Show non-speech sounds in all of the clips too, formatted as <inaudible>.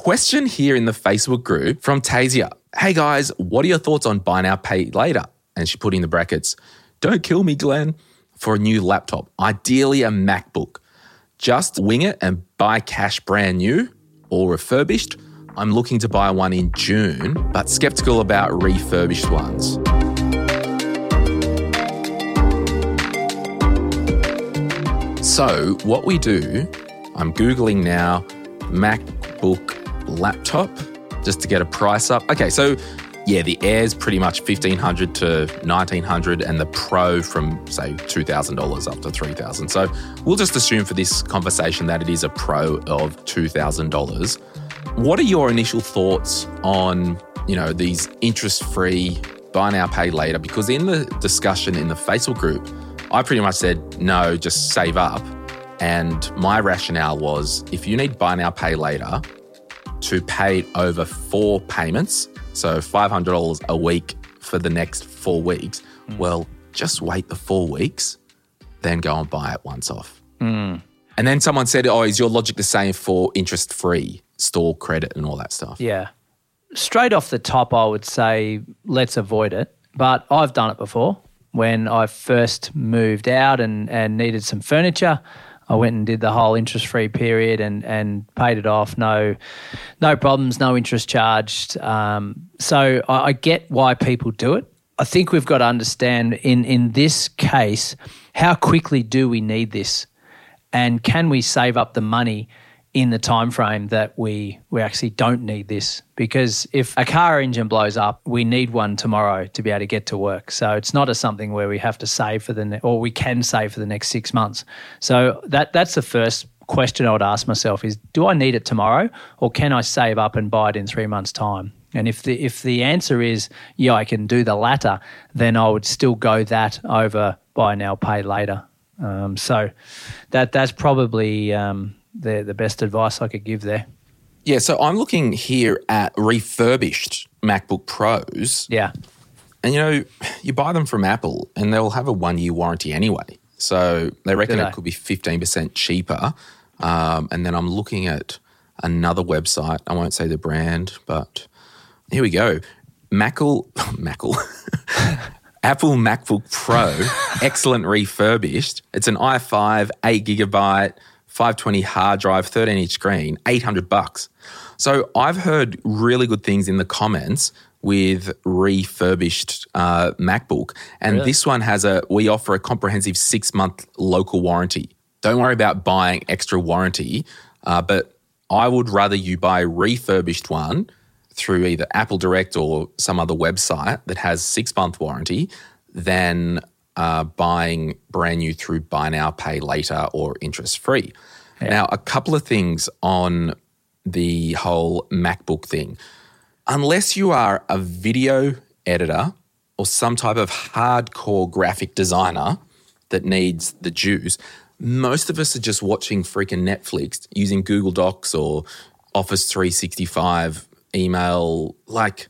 Question here in the Facebook group from Taizya. Hey guys, what are your thoughts on buy now, pay later? And she put in the brackets, don't kill me, Glen, for a new laptop, ideally a MacBook. Just wing it and buy cash brand new or refurbished. I'm looking to buy one in June, but skeptical about refurbished ones. So, what we do, I'm Googling now MacBook laptop just to get a price up. Okay, so yeah, the Air's pretty much 1500 to 1900 and the Pro from say $2000 up to 3000. So, we'll just assume for this conversation that it is a Pro of $2000. What are your initial thoughts on, you know, these interest-free buy now pay later because in the discussion in the Facebook group, I pretty much said, no, just save up. And my rationale was if you need buy now, pay later to pay it over four payments, so $500 a week for the next four weeks, mm. well, just wait the four weeks, then go and buy it once off. Mm. And then someone said, oh, is your logic the same for interest free store credit and all that stuff? Yeah. Straight off the top, I would say let's avoid it. But I've done it before when I first moved out and, and needed some furniture. I went and did the whole interest free period and, and paid it off. No, no problems, no interest charged. Um, so I, I get why people do it. I think we've got to understand in, in this case, how quickly do we need this? And can we save up the money in the time frame that we we actually don't need this. Because if a car engine blows up we need one tomorrow to be able to get to work. So it's not a something where we have to save for the ne- or we can save for the next 6 months. So that that's the first question I would ask myself is do I need it tomorrow or can I save up and buy it in 3 months time? And if the if the answer is yeah I can do the latter then I would still go that over buy now pay later. Um, so that that's probably um, the the best advice I could give there. Yeah, so I'm looking here at refurbished MacBook Pros. Yeah. And you know, you buy them from Apple and they'll have a one year warranty anyway. So they reckon it could be 15% cheaper. Um, and then I'm looking at another website. I won't say the brand, but here we go. Mackle, <laughs> Mackle, <laughs> Apple MacBook Pro, <laughs> excellent refurbished. It's an i5, 8 gigabyte, 520 hard drive, 13 inch screen, 800 bucks. So I've heard really good things in the comments with refurbished uh, MacBook. And really? this one has a, we offer a comprehensive six month local warranty. Don't worry about buying extra warranty, uh, but I would rather you buy a refurbished one through either Apple Direct or some other website that has six month warranty than uh, buying brand new through buy now, pay later, or interest free. Yeah. Now, a couple of things on the whole MacBook thing. Unless you are a video editor or some type of hardcore graphic designer that needs the juice, most of us are just watching freaking Netflix using Google Docs or Office 365 email. Like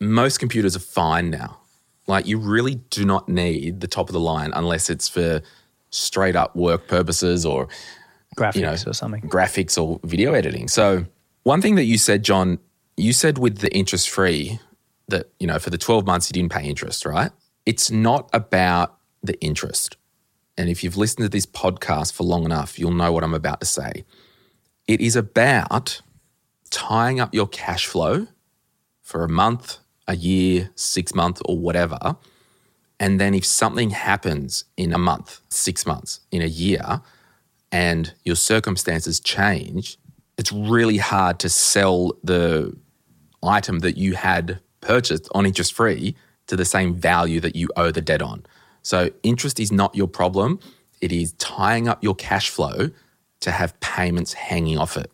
most computers are fine now. Like you really do not need the top of the line unless it's for straight up work purposes or graphics you know, or something. Graphics or video editing. So one thing that you said, John, you said with the interest free that, you know, for the 12 months you didn't pay interest, right? It's not about the interest. And if you've listened to this podcast for long enough, you'll know what I'm about to say. It is about tying up your cash flow for a month, a year, six months, or whatever. And then if something happens in a month, six months, in a year, and your circumstances change, it's really hard to sell the item that you had purchased on interest free to the same value that you owe the debt on. So interest is not your problem. It is tying up your cash flow to have payments hanging off it.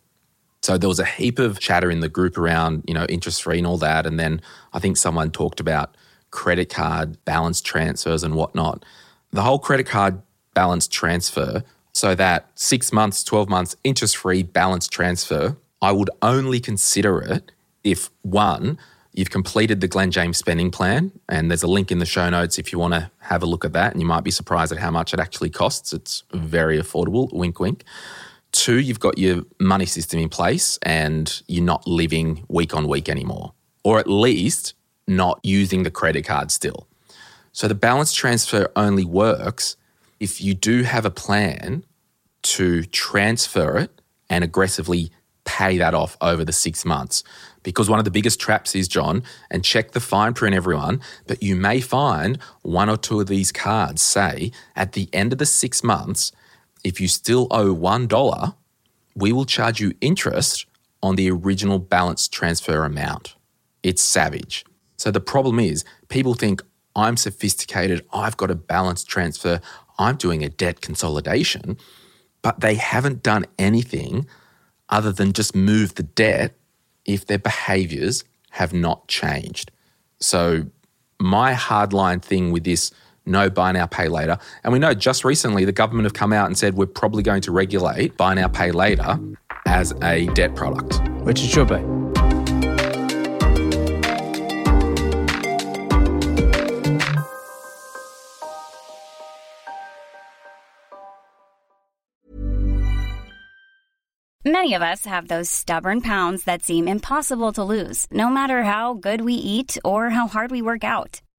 So there was a heap of chatter in the group around, you know, interest free and all that. And then I think someone talked about credit card balance transfers and whatnot. The whole credit card balance transfer, so that six months, 12 months interest free balance transfer, I would only consider it if one, you've completed the Glen James spending plan. And there's a link in the show notes if you want to have a look at that. And you might be surprised at how much it actually costs. It's very affordable, wink, wink. Two, you've got your money system in place and you're not living week on week anymore, or at least not using the credit card still. So the balance transfer only works if you do have a plan to transfer it and aggressively pay that off over the six months. Because one of the biggest traps is, John, and check the fine print, everyone, but you may find one or two of these cards say at the end of the six months, if you still owe $1, we will charge you interest on the original balance transfer amount. It's savage. So the problem is, people think I'm sophisticated, I've got a balance transfer, I'm doing a debt consolidation, but they haven't done anything other than just move the debt if their behaviors have not changed. So, my hardline thing with this no buy now, pay later, and we know just recently the government have come out and said we're probably going to regulate buy now, pay later as a debt product. Which it should be. Many of us have those stubborn pounds that seem impossible to lose, no matter how good we eat or how hard we work out.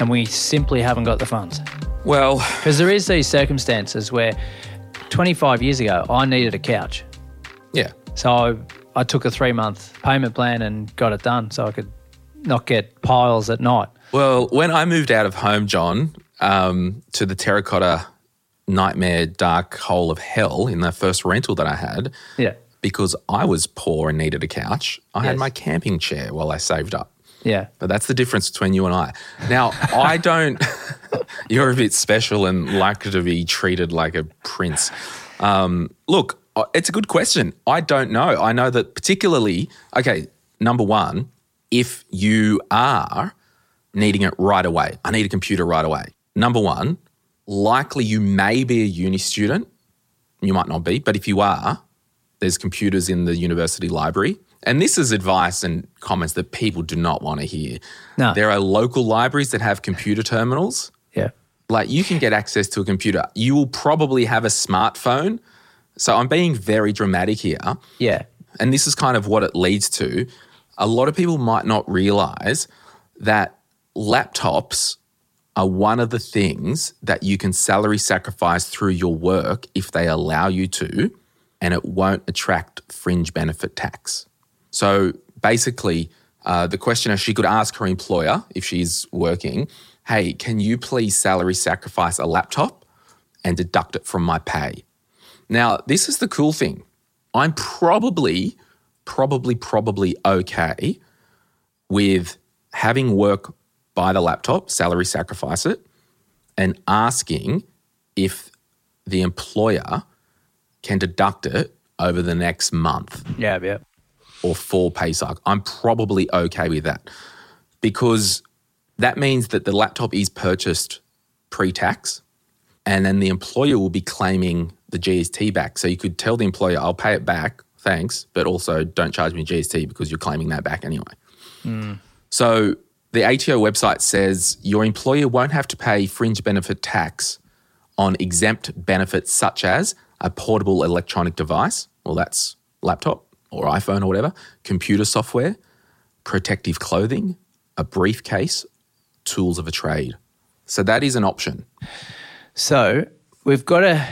and we simply haven't got the funds? Well, because there is these circumstances where 25 years ago I needed a couch. Yeah. So I, I took a three month payment plan and got it done so I could not get piles at night. Well, when I moved out of home, John, um, to the terracotta nightmare dark hole of hell in the first rental that I had. Yeah. Because I was poor and needed a couch. I yes. had my camping chair while I saved up. Yeah. But that's the difference between you and I. Now, I <laughs> don't, you're a bit special and like to be treated like a prince. Um, look, uh, it's a good question. I don't know. I know that particularly, okay, number one, if you are needing it right away, I need a computer right away. Number one, likely you may be a uni student. You might not be, but if you are, there's computers in the university library. And this is advice and comments that people do not want to hear. No. There are local libraries that have computer terminals. Yeah. Like you can get access to a computer. You will probably have a smartphone. So I'm being very dramatic here. Yeah. And this is kind of what it leads to. A lot of people might not realize that laptops are one of the things that you can salary sacrifice through your work if they allow you to, and it won't attract fringe benefit tax. So basically, uh, the questioner, she could ask her employer if she's working, hey, can you please salary sacrifice a laptop and deduct it from my pay? Now, this is the cool thing. I'm probably, probably, probably okay with having work buy the laptop, salary sacrifice it, and asking if the employer can deduct it over the next month. Yeah, yeah. Or four pay cycle. I'm probably okay with that because that means that the laptop is purchased pre tax and then the employer will be claiming the GST back. So you could tell the employer, I'll pay it back, thanks, but also don't charge me GST because you're claiming that back anyway. Mm. So the ATO website says your employer won't have to pay fringe benefit tax on exempt benefits such as a portable electronic device, well, that's laptop or iPhone or whatever, computer software, protective clothing, a briefcase, tools of a trade. So that is an option. So we've got to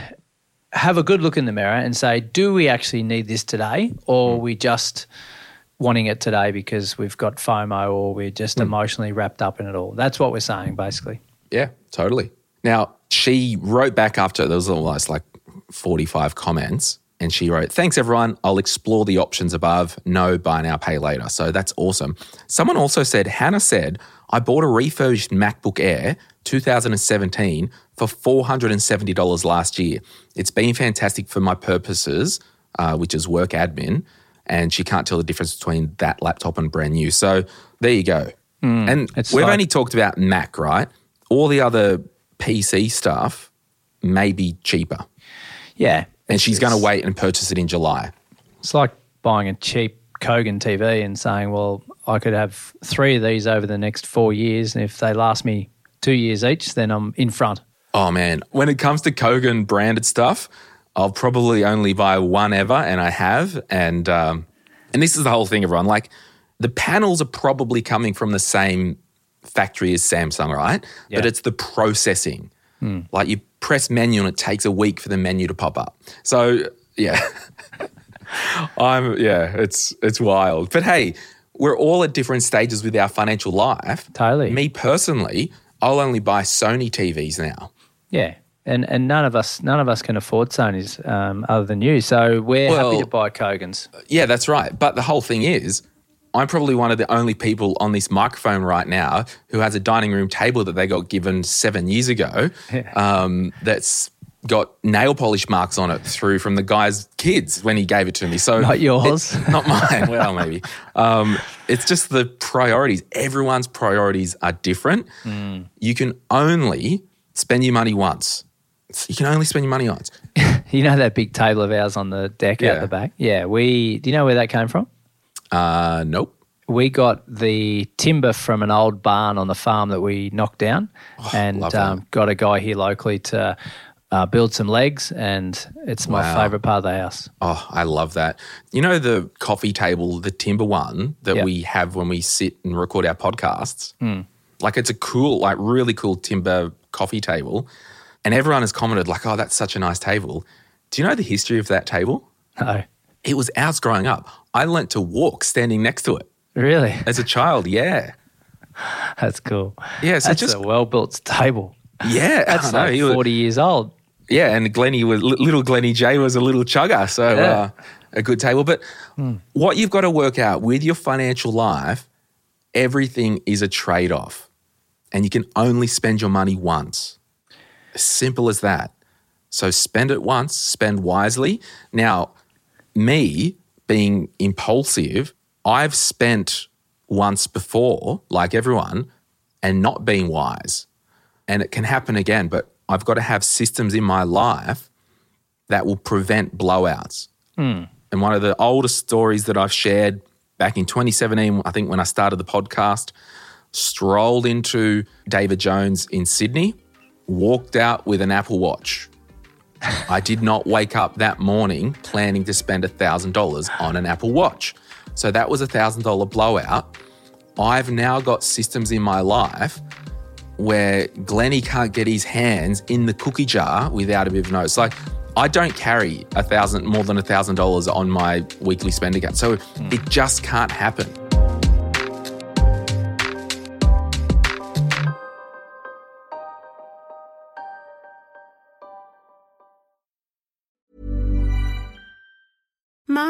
have a good look in the mirror and say, do we actually need this today, or we just wanting it today because we've got FOMO or we're just mm. emotionally wrapped up in it all. That's what we're saying, basically. Yeah, totally. Now, she wrote back after there was almost like 45 comments and she wrote, Thanks everyone. I'll explore the options above. No, buy now, pay later. So that's awesome. Someone also said, Hannah said, I bought a refurbished MacBook Air 2017 for $470 last year. It's been fantastic for my purposes uh, which is work admin, and she can't tell the difference between that laptop and brand new. So there you go. Mm, and we've like- only talked about Mac, right? All the other PC stuff may be cheaper. Yeah. And she's going to wait and purchase it in July. It's like buying a cheap Kogan TV and saying, well, I could have three of these over the next four years. And if they last me two years each, then I'm in front. Oh, man. When it comes to Kogan branded stuff, I'll probably only buy one ever, and I have. And, um, and this is the whole thing, everyone. Like, the panels are probably coming from the same factory as Samsung, right? Yeah. But it's the processing. Hmm. Like, you press menu and it takes a week for the menu to pop up. So, yeah. <laughs> I'm yeah, it's it's wild. But hey, we're all at different stages with our financial life. Totally. Me personally, I'll only buy Sony TVs now. Yeah. And and none of us none of us can afford Sony's um, other than you. So we're well, happy to buy Kogans. Yeah, that's right. But the whole thing is, I'm probably one of the only people on this microphone right now who has a dining room table that they got given seven years ago. <laughs> Um, that's got nail polish marks on it through from the guy's kids when he gave it to me. So not yours, <laughs> not mine. <laughs> well, maybe. Um, it's just the priorities. Everyone's priorities are different. Mm. You can only spend your money once. You can only spend your money once. you know that big table of ours on the deck yeah. out the back. Yeah, we. Do you know where that came from? Uh, nope. We got the timber from an old barn on the farm that we knocked down, oh, and um, got a guy here locally to uh, build some legs, and it's my wow. favorite part of the house. Oh, I love that. You know the coffee table, the timber one that yep. we have when we sit and record our podcasts. Mm. Like it's a cool, like really cool timber coffee table, and everyone has commented like, "Oh, that's such a nice table." Do you know the history of that table? No. It was ours growing up. I learnt to walk standing next to it. Really? As a child, yeah. <laughs> That's cool. Yeah, so that's just a well built table. Yeah, <laughs> that's like forty years old yeah, and Glenny was little Glenny J was a little chugger, so yeah. uh, a good table. But mm. what you've got to work out with your financial life, everything is a trade off, and you can only spend your money once. Simple as that. So spend it once, spend wisely. Now, me being impulsive, I've spent once before, like everyone, and not being wise. And it can happen again, but I've got to have systems in my life that will prevent blowouts. Mm. And one of the oldest stories that I've shared back in 2017, I think when I started the podcast, strolled into David Jones in Sydney, walked out with an Apple Watch. I did not wake up that morning planning to spend $1,000 on an Apple Watch. So that was a $1,000 blowout. I've now got systems in my life where Glenny can't get his hands in the cookie jar without a bit of notes. Like I don't carry a thousand more than a thousand dollars on my weekly spend account. So mm. it just can't happen.